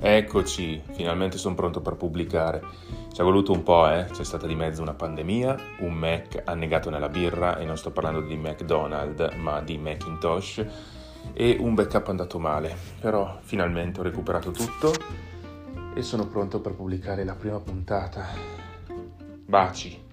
Eccoci, finalmente sono pronto per pubblicare. Ci è voluto un po', eh? C'è stata di mezzo una pandemia, un Mac annegato nella birra, e non sto parlando di McDonald's, ma di Macintosh, e un backup andato male. Però finalmente ho recuperato tutto e sono pronto per pubblicare la prima puntata. Baci!